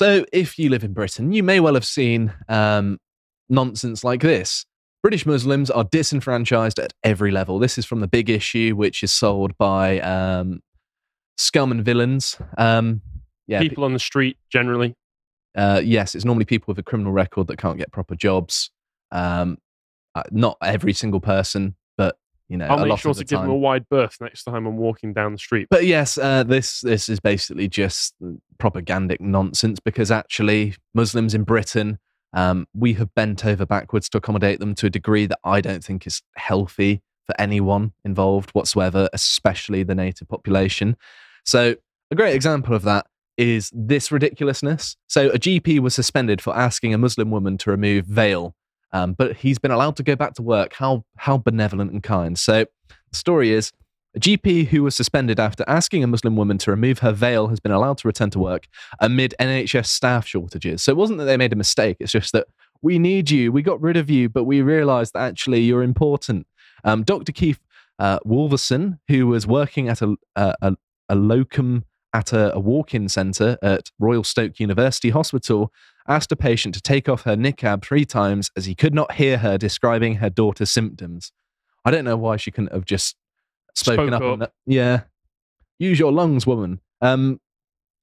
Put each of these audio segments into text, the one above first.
So, if you live in Britain, you may well have seen um, nonsense like this. British Muslims are disenfranchised at every level. This is from the big issue, which is sold by um, scum and villains. Um, yeah, People on the street generally. uh, yes, it's normally people with a criminal record that can't get proper jobs. Um, uh, not every single person, you know, I'll make sure to the give time. them a wide berth next time I'm walking down the street. But yes, uh, this this is basically just propagandic nonsense because actually Muslims in Britain, um, we have bent over backwards to accommodate them to a degree that I don't think is healthy for anyone involved whatsoever, especially the native population. So a great example of that is this ridiculousness. So a GP was suspended for asking a Muslim woman to remove veil, um, but he's been allowed to go back to work. How how benevolent and kind. So the story is a GP who was suspended after asking a Muslim woman to remove her veil has been allowed to return to work amid NHS staff shortages. So it wasn't that they made a mistake, it's just that we need you, we got rid of you, but we realized that actually you're important. Um, Dr. Keith uh, Wolverson, who was working at a, a, a, a locum at a, a walk in centre at Royal Stoke University Hospital, asked a patient to take off her niqab three times as he could not hear her describing her daughter's symptoms. I don't know why she couldn't have just spoken Spoke up. up. on that. Yeah. Use your lungs, woman. Um,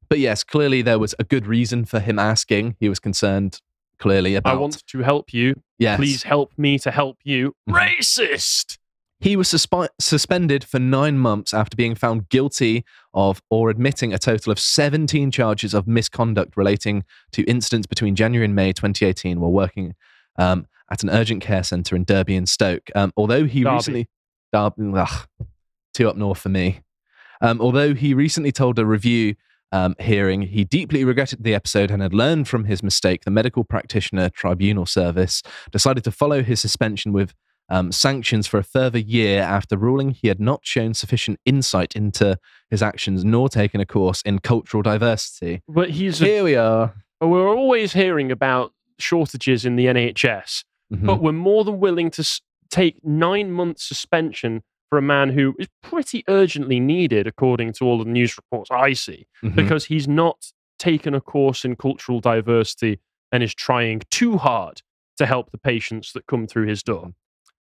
but yes, clearly there was a good reason for him asking. He was concerned clearly about. I want to help you. yes. Please help me to help you. Mhm. Racist. He was suspi- suspended for nine months after being found guilty of or admitting a total of 17 charges of misconduct relating to incidents between January and May 2018 while working um, at an urgent care centre in Derby and Stoke. Um, although he Derby. recently. Derby, ugh, too up north for me. Um, although he recently told a review um, hearing he deeply regretted the episode and had learned from his mistake, the medical practitioner tribunal service decided to follow his suspension with um, sanctions for a further year after ruling he had not shown sufficient insight into his actions nor taken a course in cultural diversity. But he's. A, Here we are. we're always hearing about shortages in the NHS, Mhm. but we're more than willing to s- take nine months suspension for a man who is pretty urgently needed, according to all the news reports I see, Mhm. because he's not taken a course in cultural diversity and is trying too hard to help the patients that come through his door.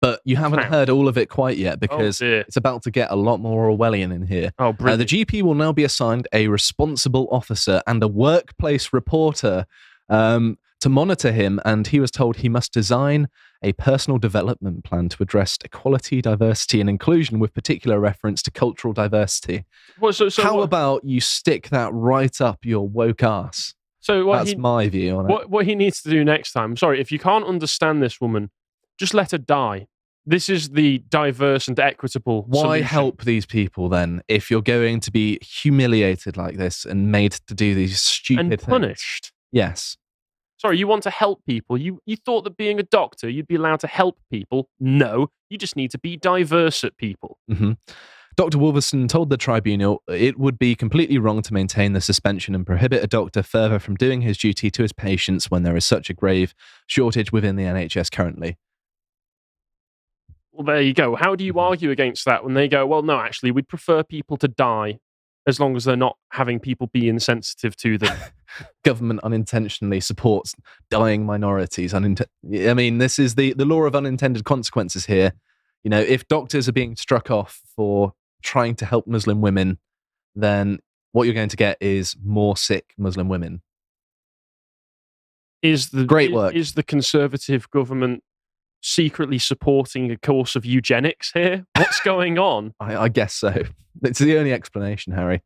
But you haven't heard all of it quite yet because oh, it's about to get a lot more Orwellian in here. oh Uh, the GP will now be assigned a responsible officer and a workplace reporter um, to monitor him, and he was told he must design a personal development plan to address equality, diversity, and inclusion with particular reference to cultural diversity. Well, so, so How what, about you stick that right up your woke ass? so what That's he, my view on it. what, what he needs to do next time. Sorry, if you can't understand this woman, just let her die. This is the diverse and equitable. Why solution. help these people then if you're going to be humiliated like this and made to do these stupid and things? punished? Yes. Sorry, you want to help people. You you thought that being a doctor, you'd be allowed to help people. No, you just need to be diverse at people. hmm Dr. Wolverson told the tribunal it would be completely wrong to maintain the suspension and prohibit a doctor further from doing his duty to his patients when there is such a grave shortage within the NHS currently. Well, there you go. How do you argue against that when they go, well, no, actually, we'd prefer people to die as long as they're not having people be insensitive to them. Government unintentionally supports dying minorities. Unint- I mean, this is the, the law of unintended consequences here. You know, if doctors are being struck off for trying to help Muslim women, then what you're going to get is more sick Muslim women. Is the Great work. Is the conservative government secretly supporting a course of eugenics here? What's going on? I, I guess so. It's the only explanation, Harry.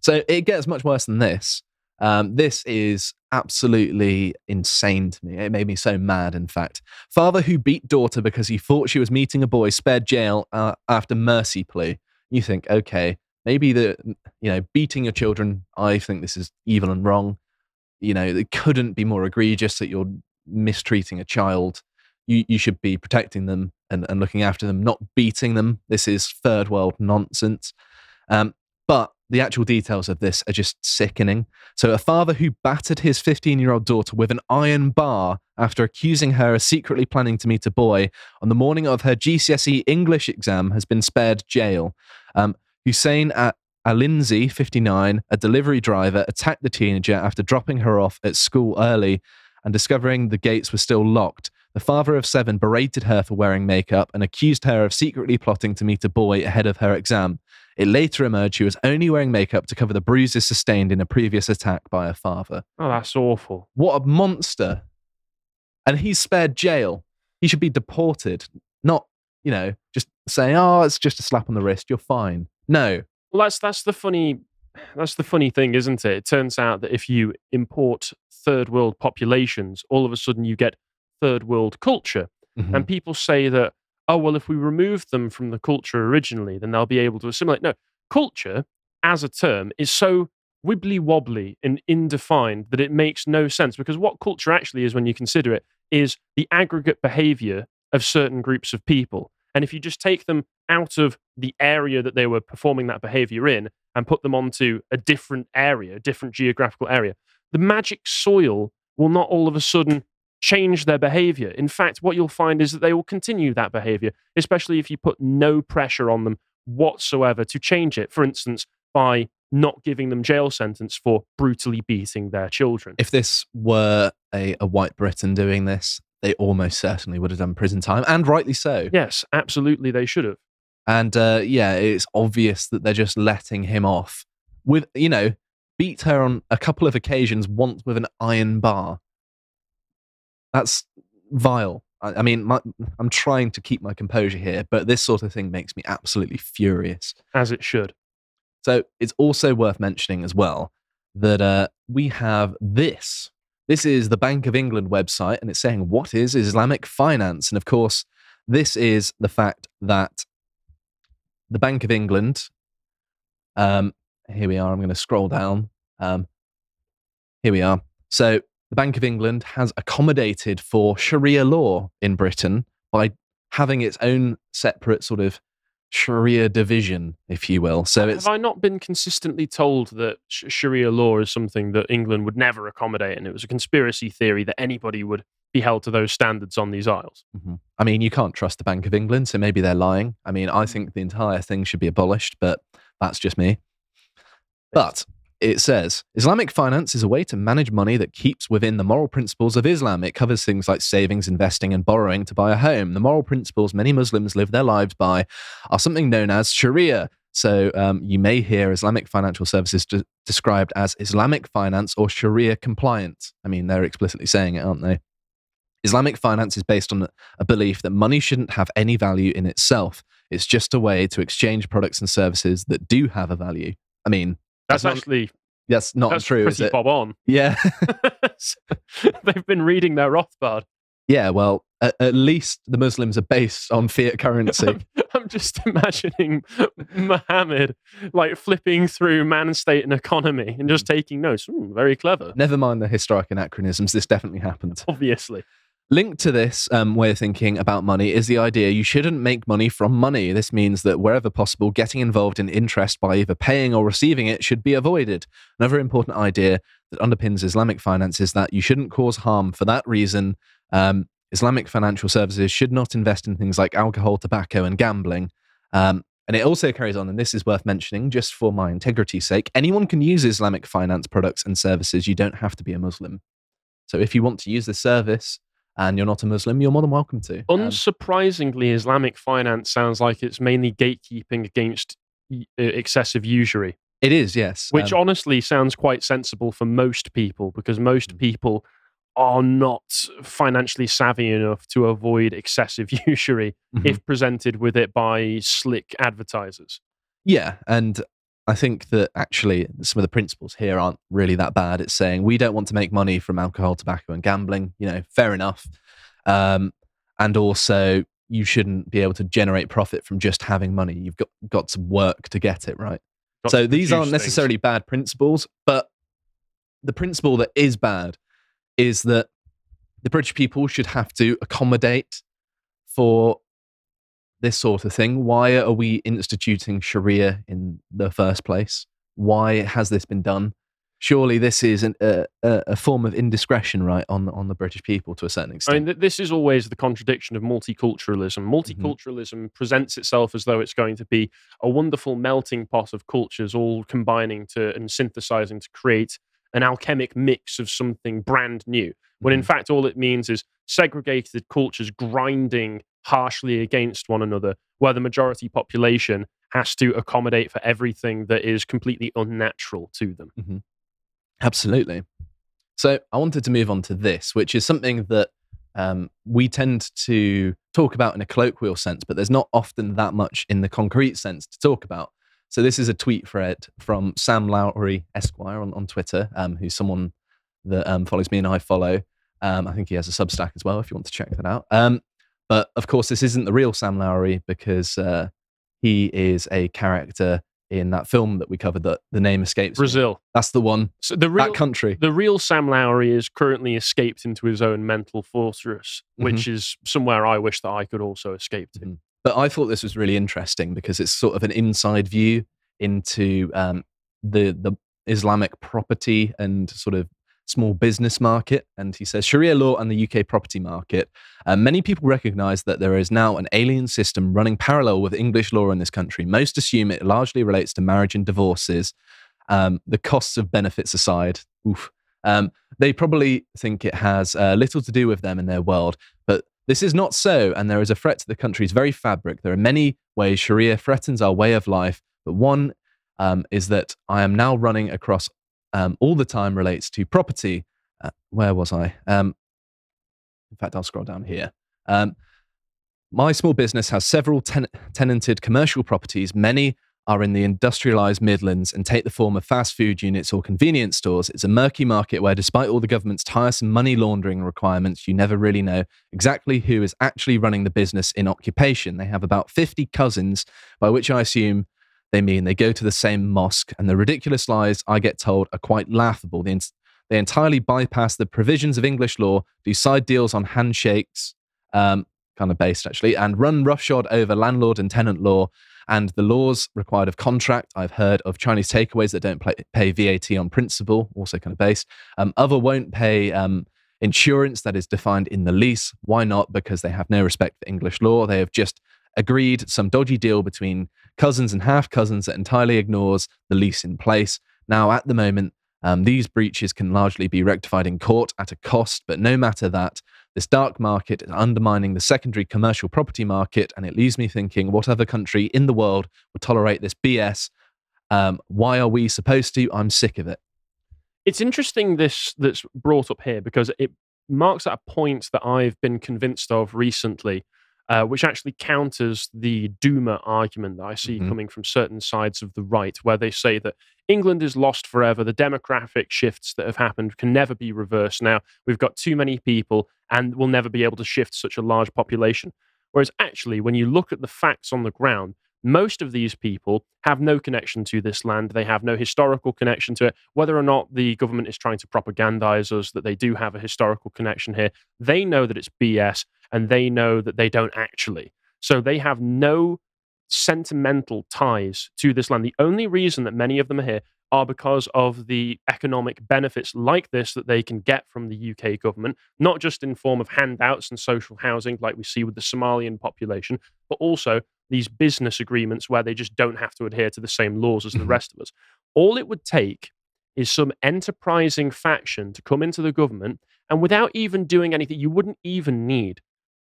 So it gets much worse than this. Um, this is absolutely insane to me. It made me so mad, in fact. Father who beat daughter because he thought she was meeting a boy spared jail uh, after mercy plea. You think, okay, maybe the, you know, beating your children, I think this is evil and wrong. You know, it couldn't be more egregious that you're mistreating a child. You, you should be protecting them and, and looking after them, not beating them. This is third world nonsense. Um, but the actual details of this are just sickening. So, a father who battered his 15 year old daughter with an iron bar after accusing her of secretly planning to meet a boy on the morning of her GCSE English exam has been spared jail. Um, Hussein Alinzi, 59, a delivery driver, attacked the teenager after dropping her off at school early and discovering the gates were still locked. The father of seven berated her for wearing makeup and accused her of secretly plotting to meet a boy ahead of her exam. It later emerged she was only wearing makeup to cover the bruises sustained in a previous attack by her father. Oh, that's awful. What a monster. And he's spared jail. He should be deported, not, you know, just saying, oh, it's just a slap on the wrist. You're fine. No. Well, that's that's the funny that's the funny thing, isn't it? It turns out that if you import third world populations, all of a sudden you get third world culture. Mhm. And people say that, oh, well, if we remove them from the culture originally, then they'll be able to assimilate. No, culture as a term is so wibbly wobbly and indefined that it makes no sense because what culture actually is, when you consider it, is the aggregate behavior of certain groups of people. And if you just take them out of the area that they were performing that behavior in and put them onto a different area, a different geographical area, the magic soil will not all of a sudden change their behavior. In fact, what you'll find is that they will continue that behavior, especially if you put no pressure on them whatsoever to change it. For instance, by not giving them jail sentence for brutally beating their children. If this were a, a white Briton doing this, they almost certainly would have done prison time, and rightly so. Yes, absolutely, they should have. And uh, yeah, it's obvious that they're just letting him off with, you know, beat her on a couple of occasions, once with an iron bar. That's vile. I, I mean, my, I'm trying to keep my composure here, but this sort of thing makes me absolutely furious. As it should. So it's also worth mentioning as well that uh, we have this. This is the Bank of England website, and it's saying, What is Islamic finance? And of course, this is the fact that the Bank of England, um, here we are, I'm going to scroll down. Um, here we are. So the Bank of England has accommodated for Sharia law in Britain by having its own separate sort of Sharia division, if you will. So it's Have I not been consistently told that sh- Sharia law is something that England would never accommodate, and it was a conspiracy theory that anybody would be held to those standards on these isles? Mhm. I mean, you can't trust the Bank of England, so maybe they're lying. I mean, I think the entire thing should be abolished, but that's just me. But it says Islamic finance is a way to manage money that keeps within the moral principles of Islam. It covers things like savings, investing, and borrowing to buy a home. The moral principles many Muslims live their lives by are something known as Sharia. So um, you may hear Islamic financial services de- described as Islamic finance or Sharia compliant. I mean, they're explicitly saying it, aren't they? Islamic finance is based on a belief that money shouldn't have any value in itself. It's just a way to exchange products and services that do have a value. I mean, That's, That's not- actually that's not that's true, is pretty it? bob on. Yeah. They've been reading their Rothbard. yeah. Well, at, at least the Muslims are based on fiat currency. I'm, I'm just imagining Mohammed like flipping through man, state, and economy and just taking notes. Hmm, very clever, Never mind the historic anachronisms. This definitely happened. obviously. Linked to this um, way of thinking about money is the idea you shouldn't make money from money. This means that wherever possible, getting involved in interest by either paying or receiving it should be avoided. Another important idea that underpins Islamic finance is that you shouldn't cause harm. For that reason, um, Islamic financial services should not invest in things like alcohol, tobacco, and gambling. Um, and it also carries on, and this is worth mentioning just for my integrity's sake anyone can use Islamic finance products and services. You don't have to be a Muslim. So if you want to use the service, and you're not a Muslim, you're more than welcome to. Um, Unsurprisingly, Islamic finance sounds like it's mainly gatekeeping against uh, excessive usury, it is, yes. which Um, honestly sounds quite sensible for most people because most Mm. people are not financially savvy enough to avoid excessive usury mhm. if presented with it by slick advertisers. yeah, and I think that actually some of the principles here aren't really that bad. It's saying we don't want to make money from alcohol, tobacco, and gambling. You know, fair enough. Um, and also, you shouldn't be able to generate profit from just having money. You've got got to work to get it right. Got so these aren't produce things. necessarily bad principles, but the principle that is bad is that the British people should have to accommodate for this sort of thing. Why are we instituting Sharia in the first place? Why has this been done? surely this is an, a, a form of indiscretion, right, on the- on the British people to a certain extent. I mean, th- this is always the contradiction of multiculturalism. Mm-hmm. Multiculturalism presents itself as though it's going to be a wonderful melting pot of cultures all combining to and synthesizing to create an alchemic mix of something brand new. When in Mhm. fact, all it means is segregated cultures grinding harshly against one another, where the majority population has to accommodate for everything that is completely unnatural to them. Absolutely. So I wanted to move on to this, which is something that um, we tend to talk about in a colloquial sense, but there's not often that much in the concrete sense to talk about. So this is a tweet thread from Sam Lowry Esquire on, on Twitter, um, who's someone that um, follows me and I follow. Um, I think he has a Substack as well, if you want to check that out. Um, but of course, this isn't the real Sam Lowry because uh, he is a character in that film that we covered that the name escapes me. Brazil. That's the one. So the real that country. the real Sam Lowry is currently escaped into his own mental fortress, Mm-hmm. which is somewhere I wish that I could also escape to. Mhm. But I thought this was really interesting because it's sort of an inside view into um, the the Islamic property and sort of small business market. And he says Sharia law and the UK property market. Uh, many people recognise that there is now an alien system running parallel with English law in this country. Most assume it largely relates to marriage and divorces. Um, the costs of benefits aside, oof, um, they probably think it has uh, little to do with them in their world. But this is not so, and there is a threat to the country's very fabric. There are many ways Sharia threatens our way of life, but one um, is that I am now running across um, all the time relates to property. Uh, where was I? Um, in fact, I'll scroll down here. Um, my small business has several ten- tenanted commercial properties. Many are in the industrialized Midlands and take the form of fast food units or convenience stores. It's a murky market where, despite all the government's tiresome money laundering requirements, you never really know exactly who is actually running the business in occupation. They have about 50 cousins, by which I assume they mean they go to the same mosque, and the ridiculous lies I get told are quite laughable. They, they entirely bypass the provisions of English law, do side deals on handshakes, um, kind of based actually, and run roughshod over landlord and tenant law and the laws required of contract. I've heard of Chinese takeaways that don't pay, VAT on principle, also kind of based. Um, other won't pay um, insurance that is defined in the lease. Why not? Because they have no respect for English law. They have just agreed some dodgy deal between cousins and half cousins that entirely ignores the lease in place. Now, at the moment, um, these breaches can largely be rectified in court at a cost, but no matter that, this dark market is undermining the secondary commercial property market, and it leaves me thinking what other country in the world would tolerate this BS? Um, why are we supposed to? I'm sick of it. It's interesting this that's brought up here because it marks at a point that I've been convinced of recently, uh, which actually counters the doomer argument that I see Mhm. coming from certain sides of the right, where they say that England is lost forever. The demographic shifts that have happened can never be reversed. Now we've got too many people, and we'll never be able to shift such a large population. Whereas actually, when you look at the facts on the ground, most of these people have no connection to this land. They have no historical connection to it. Whether or not the government is trying to propagandize us that they do have a historical connection here, they know that it's BS and they know that they don't actually. So they have no sentimental ties to this land. The only reason that many of them are here are because of the economic benefits like this that they can get from the UK government, not just in form of handouts and social housing like we see with the Somalian population, but also these business agreements where they just don't have to adhere to the same laws as the Mhm. rest of us. All it would take is some enterprising faction to come into the government and without even doing anything, you wouldn't even need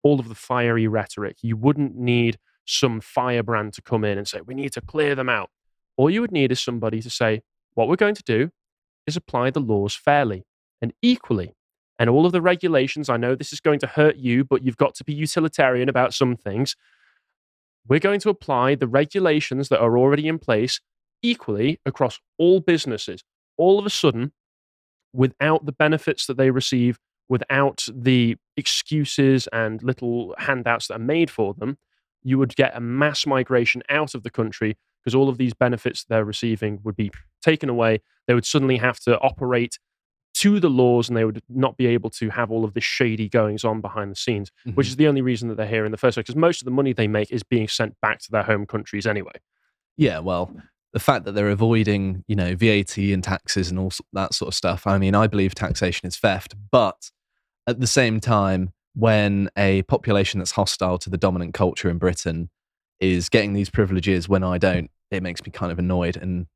all of the fiery rhetoric. You wouldn't need some firebrand to come in and say, we need to clear them out. All you would need is somebody to say, what we're going to do is apply the laws fairly and equally. And all of the regulations, I know this is going to hurt you, but you've got to be utilitarian about some things. We're going to apply the regulations that are already in place equally across all businesses. All of a sudden, without the benefits that they receive, without the excuses and little handouts that are made for them, you would get a mass migration out of the country because all of these benefits they're receiving would be taken away. They would suddenly have to operate to the laws and they would not be able to have all of this shady goings on behind the scenes, which Mhm. is the only reason that they're here in the first place. Because most of the money they make is being sent back to their home countries anyway. Yeah, well, the fact that they're avoiding, you know, VAT and taxes and all that sort of stuff. I mean, I believe taxation is theft, but at the same time, when a population that's hostile to the dominant culture in Britain is getting these privileges when I don't, it makes me kind of annoyed and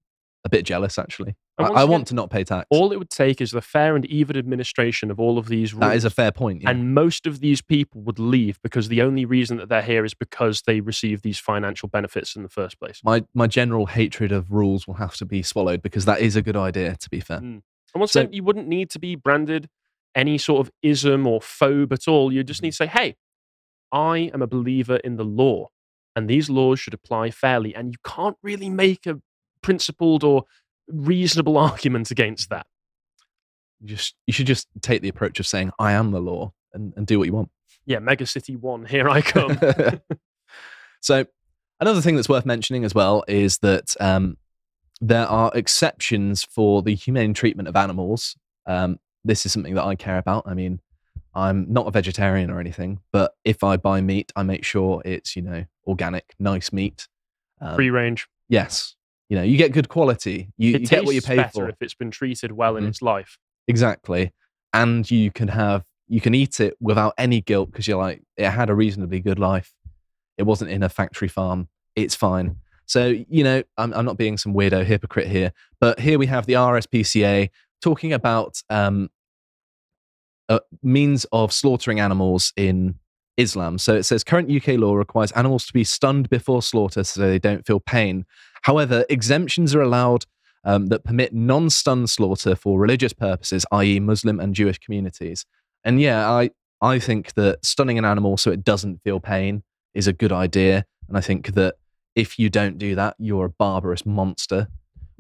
a bit jealous, actually. I, I want to not pay tax. All it would take is the fair and even administration of all of these rules. that is a fair point. yeah. And most of these people would leave because the only reason that they're here is because they receive these financial benefits in the first place. my my general hatred of rules will have to be swallowed because that is a good idea. To be fair, Mm. And once So- you wouldn't need to be branded any sort of ism or phobe at all. You Mm-hmm. just need to say, hey, I am a believer in the law, and these laws should apply fairly. And you can't really make a principled or reasonable argument against that. you just you should just take the approach of saying I am the law and, and do what you want. Yeah, Mega City One, here I come. so another thing that's worth mentioning as well is that um, there are exceptions for the humane treatment of animals. Um, this is something that I care about. I mean, I'm not a vegetarian or anything, but if I buy meat, I make sure it's you know organic, nice meat. Um, Free range. yes, you know you get good quality. You, you get what you pay better for. if it's been treated well in Mhm. its life. Exactly. And you can have you can eat it without any guilt because you're like, it had a reasonably good life. It wasn't in a factory farm. It's fine. So, you know, I'm, I'm not being some weirdo hypocrite here, but here we have the RSPCA talking about um, uh, means of slaughtering animals in Islam. So it says current UK law requires animals to be stunned before slaughter so they don't feel pain. However, exemptions are allowed um, that permit non stun slaughter for religious purposes, i.e., Muslim and Jewish communities. And yeah, I, I think that stunning an animal so it doesn't feel pain is a good idea. And I think that if you don't do that, you're a barbarous monster.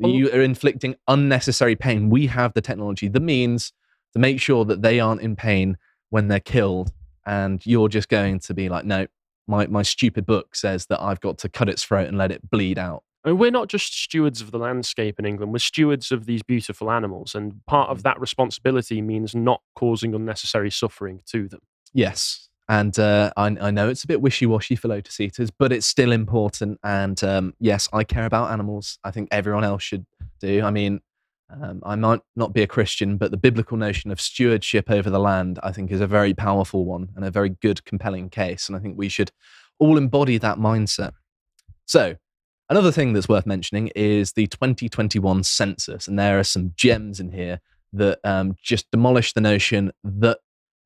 You are inflicting unnecessary pain. We have the technology, the means to make sure that they aren't in pain when they're killed. And you're just going to be like, no, my, my stupid book says that I've got to cut its throat and let it bleed out. I mean, we're not just stewards of the landscape in England, we're stewards of these beautiful animals. And part Mm. of that responsibility means not causing unnecessary suffering to them. Yes. And uh, I, I know it's a bit wishy washy for Lotus Eaters, but it's still important. And um, yes, I care about animals. I think everyone else should do. I mean, um, I might not be a Christian, but the biblical notion of stewardship over the land, I think, is a very powerful one and a very good, compelling case. And I think we should all embody that mindset. So, another thing that's worth mentioning is the 2021 census. And there are some gems in here that um, just demolish the notion that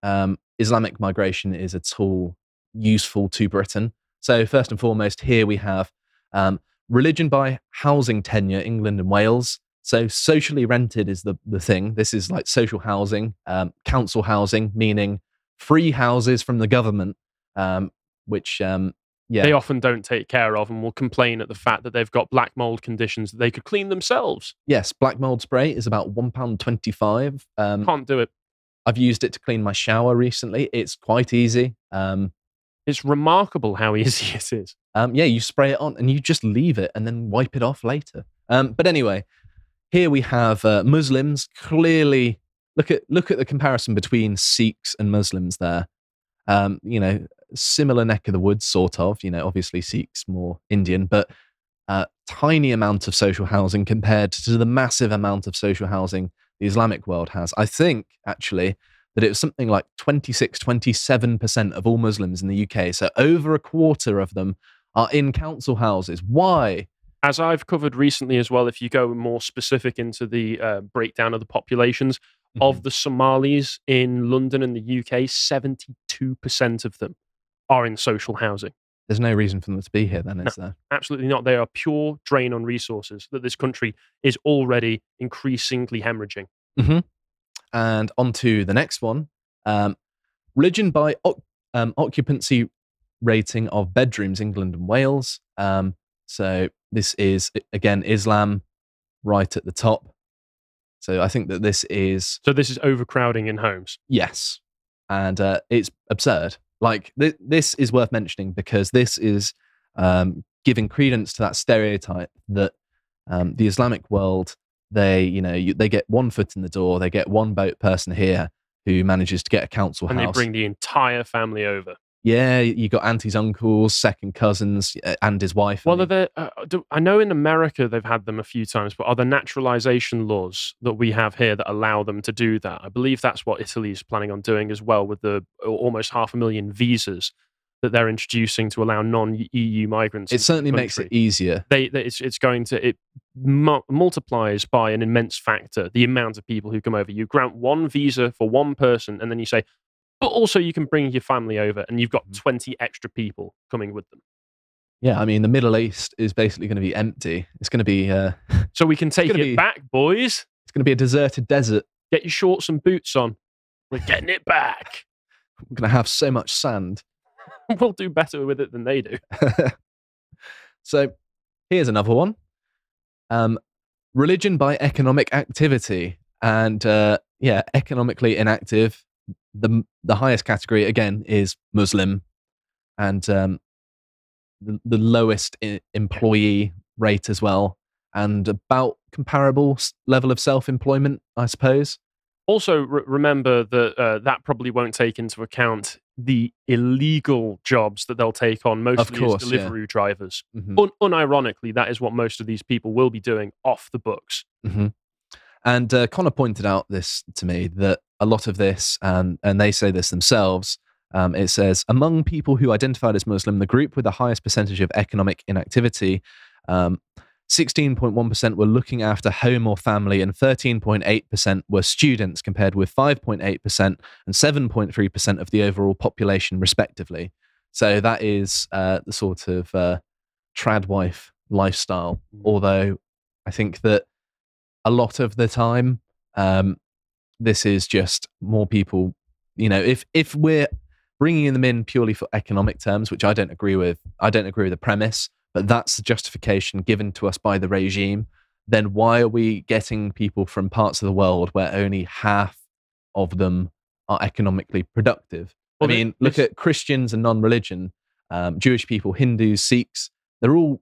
um, Islamic migration is at all useful to Britain. So, first and foremost, here we have um, religion by housing tenure, England and Wales. So, socially rented is the, the thing. This is like social housing, um, council housing, meaning free houses from the government, um, which, um, yeah. They often don't take care of and will complain at the fact that they've got black mold conditions that they could clean themselves. yes, black mold spray is about £1.25. Um, Can't do it. I've used it to clean my shower recently. It's quite easy. Um, It's remarkable how easy it is. Um, yeah, you spray it on and you just leave it and then wipe it off later. Um, but anyway, here we have uh, Muslims. Clearly, look at look at the comparison between Sikhs and Muslims there. Um, you know, similar neck of the woods, sort of. You know, obviously Sikhs more Indian, but uh, tiny amount of social housing compared to the massive amount of social housing the Islamic world has. I think actually that it was something like 26, 27% of all Muslims in the UK. So over a quarter of them are in council houses. Why? As I've covered recently as well, if you go more specific into the uh, breakdown of the populations of the Somalis in London and the UK, 72% of them are in social housing. There's no reason for them to be here, then, is there? Absolutely not. They are pure drain on resources that this country is already increasingly hemorrhaging. And on to the next one um, religion by oc- um, occupancy rating of bedrooms, England and Wales. Um, so this is, again, Islam right at the top. So I think that this is So this is overcrowding in homes. Yes. And uh, it's absurd. Like, th- this is worth mentioning because this is um, giving credence to that stereotype that um, the Islamic world, they, you know, you, they get one foot in the door, they get one boat person here who manages to get a council And they bring the entire family over. Yeah, you got aunties, uncles, second cousins, uh, and his wife. Well, are there, uh, do, I know in America they've had them a few times, but are there naturalization laws that we have here that allow them to do that? I believe that's what Italy is planning on doing as well with the uh, almost half a million visas that they're introducing to allow non-EU migrants. it certainly makes it easier. They, they- it's, it's going to it mu- multiplies by an immense factor the amount of people who come over. You grant one visa for one person, and then you say, but also you can bring your family over, and you've got Mhm. twenty extra people coming with them. Yeah, I mean, the Middle East is basically going to be empty. It's going to be uh, So we can take it be- back, boys. it's going to be a deserted desert. Get your shorts and boots on. We're getting it back. We're going to have so much sand. we'll do better with it than they do. so here's another one. Um, religion by economic activity, and uh, yeah, economically inactive. The the highest category again is Muslim, and um, the, the lowest I- employee rate as well, and about comparable level of self employment, I suppose. Also, re- remember that uh, that probably won't take into account the illegal jobs that they'll take on, mostly course, as yeah. delivery drivers. Mhm. Un- unironically, that is what most of these people will be doing off the books. hmm And uh, Connor pointed out this to me that a lot of this, um, and they say this themselves, um, it says among people who identified as Muslim, the group with the highest percentage of economic inactivity, um, 16.1% were looking after home or family, and 13.8% were students, compared with 5.8% and 7.3% of the overall population, respectively. So that is uh, the sort of uh, trad wife lifestyle. Mm. Although I think that a lot of the time, um, this is just more people. You know, if if we're bringing them in purely for economic terms, which I don't agree with, I don't agree with the premise, but that's the justification given to us by the regime. Then why are we getting people from parts of the world where only half of them are economically productive? Well, I mean, look at Christians and non-religion, um, Jewish people, Hindus, Sikhs. They're all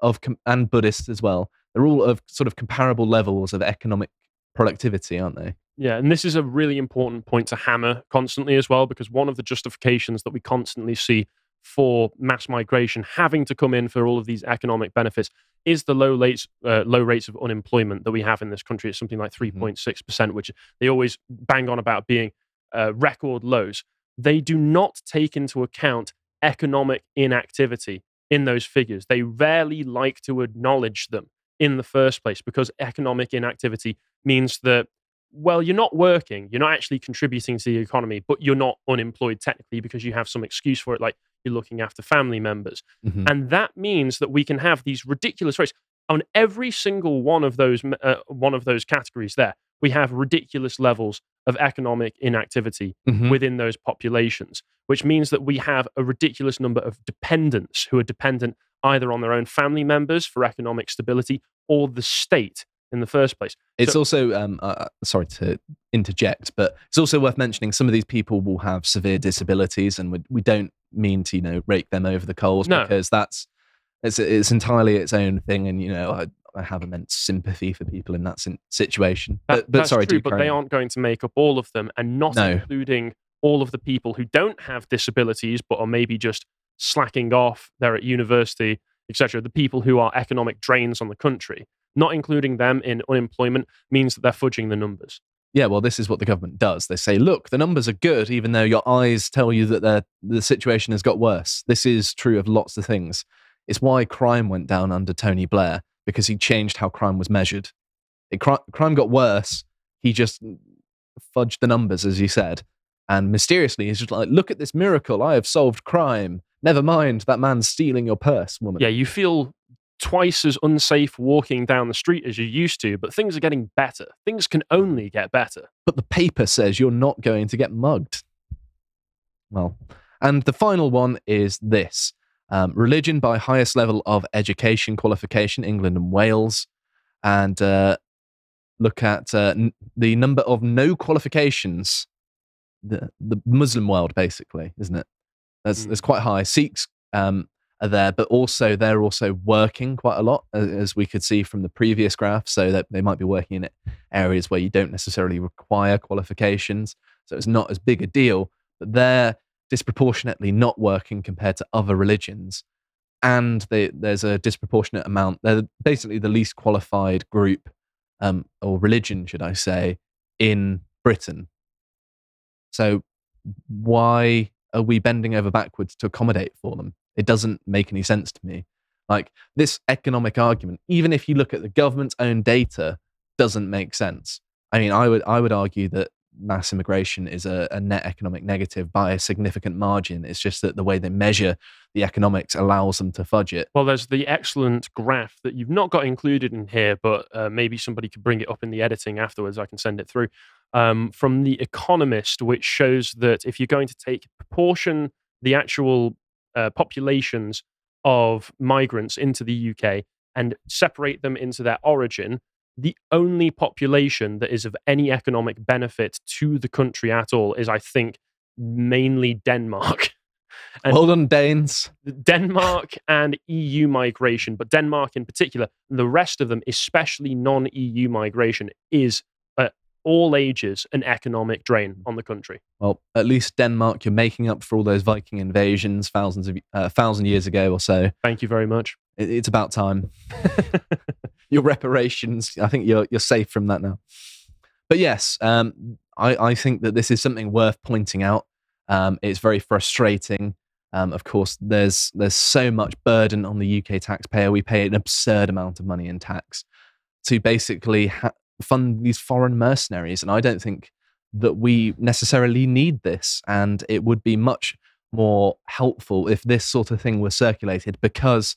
of com- and Buddhists as well. They're all of sort of comparable levels of economic productivity, aren't they? Yeah, and this is a really important point to hammer constantly as well, because one of the justifications that we constantly see for mass migration having to come in for all of these economic benefits is the low rates, uh, low rates of unemployment that we have in this country. It's something like 3.6 percent, which they always bang on about being uh, record lows. They do not take into account economic inactivity in those figures. They rarely like to acknowledge them in the first place because economic inactivity means that well, you're not working, you're not actually contributing to the economy, but you're not unemployed technically because you have some excuse for it, like you're looking after family members. Mhm. And that means that we can have these ridiculous rates on every single one of those uh, one of those categories. There, we have ridiculous levels of economic inactivity Mhm. within those populations, which means that we have a ridiculous number of dependents who are dependent either on their own family members for economic stability or the state in the first place. It's So- also, um, uh, sorry to interject, but it's also worth mentioning some of these people will have severe disabilities, and we, we don't mean to, you know, rake them over the coals No. because that's it's it's entirely its own thing, and you know, I, I have immense sympathy for people in that situation. That- but but that's sorry, true, but they on. aren't going to make up all of them, and not No. including all of the people who don't have disabilities but are maybe just slacking off. They're at university, etc. The people who are economic drains on the country, not including them in unemployment, means that they're fudging the numbers. Yeah, well, this is what the government does. They say, look, the numbers are good, even though your eyes tell you that the the situation has got worse. This is true of lots of things. It's why crime went down under Tony Blair because he changed how crime was measured. It, cri- crime got worse. He just fudged the numbers, as you said. And mysteriously, he's just like, look at this miracle. I have solved crime. Never mind that man stealing your purse, woman. Yeah, you feel twice as unsafe walking down the street as you used to, but things are getting better. Things can only get better. but the paper says you're not going to get mugged. Well, and the final one is this um, religion by highest level of education qualification, England and Wales. And uh, look at uh, n- the number of no qualifications, the, the Muslim world, basically, isn't it? That's, Mm. that's quite high. Sikhs um, there, but also they're also working quite a lot, as we could see from the previous graph. So that they might be working in areas where you don't necessarily require qualifications. So it's not as big a deal. But they're disproportionately not working compared to other religions, and they, there's a disproportionate amount. They're basically the least qualified group um, or religion, should I say, in Britain. So why are we bending over backwards to accommodate for them? It doesn't make any sense to me. Like this economic argument, even if you look at the government's own data, doesn't make sense. I mean, I would I would argue that mass immigration is a, a, net economic negative by a significant margin. It's just that the way they measure the economics allows them to fudge it. Well, there's the excellent graph that you've not got included in here, but uh, maybe somebody could bring it up in the editing afterwards. I can send it through um, from The Economist, which shows that if you're going to take proportion the actual uh, populations of migrants into the UK and separate them into their origin, the only population that is of any economic benefit to the country at all is, I think, mainly Denmark. And Hold on, Danes. Denmark and EU migration, but Denmark in particular, the rest of them, especially non EU migration, is all ages an economic drain on the country. Well, at least Denmark, you're making up for all those Viking invasions thousands of uh, thousand years ago or so. Thank you very much. It, it's about time. Your reparations, I think you're you're safe from that now. But yes, um, I, I think that this is something worth pointing out. Um, it's very frustrating. Um, of course, there's there's so much burden on the UK taxpayer. We pay an absurd amount of money in tax to basically ha- fund these foreign mercenaries. And I don't think that we necessarily need this. And it would be much more helpful if this sort of thing was circulated because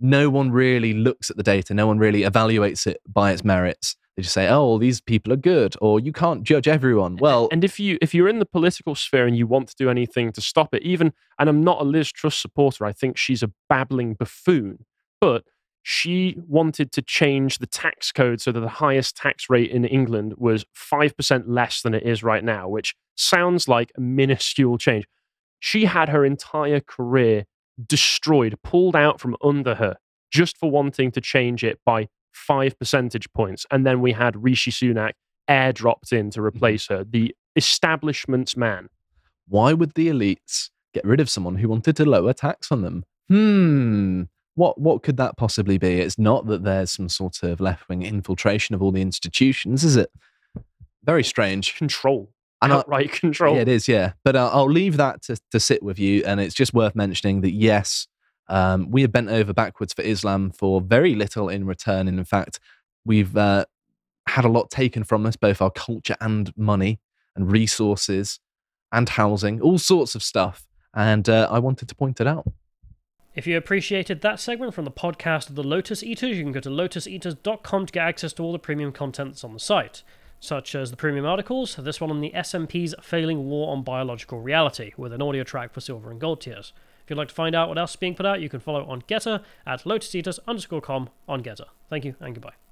no one really looks at the data, no one really evaluates it by its merits. They just say, "Oh, these people are good," or "You can't judge everyone." Well, and if you if you're in the political sphere and you want to do anything to stop it, even and I'm not a Liz Truss supporter, I think she's a babbling buffoon. But she wanted to change the tax code so that the highest tax rate in England was 5% less than it is right now, which sounds like a minuscule change. She had her entire career destroyed, pulled out from under her just for wanting to change it by five percentage points. And then we had Rishi Sunak airdropped in to mm-hmm. replace her, the establishment's man. Why would the elites get rid of someone who wanted to lower tax on them? Hmm. What what could that possibly be? It's not that there's some sort of left wing infiltration of all the institutions, is it? Very strange. Control. And outright I, control. Yeah, it is. Yeah, but uh, I'll leave that to, to sit with you. And it's just worth mentioning that yes, um, we have bent over backwards for Islam for very little in return. And in fact, we've uh, had a lot taken from us, both our culture and money and resources and housing, all sorts of stuff. And uh, I wanted to point it out. If you appreciated that segment from the podcast of the Lotus Eaters, you can go to lotuseaters.com to get access to all the premium content that's on the site, such as the premium articles, this one on the SNP's failing war on biological reality, with an audio track for silver and gold tiers. If you'd like to find out what else is being put out, you can follow on GETTR at lotuseaters underscore com on GETTR. Thank you and goodbye.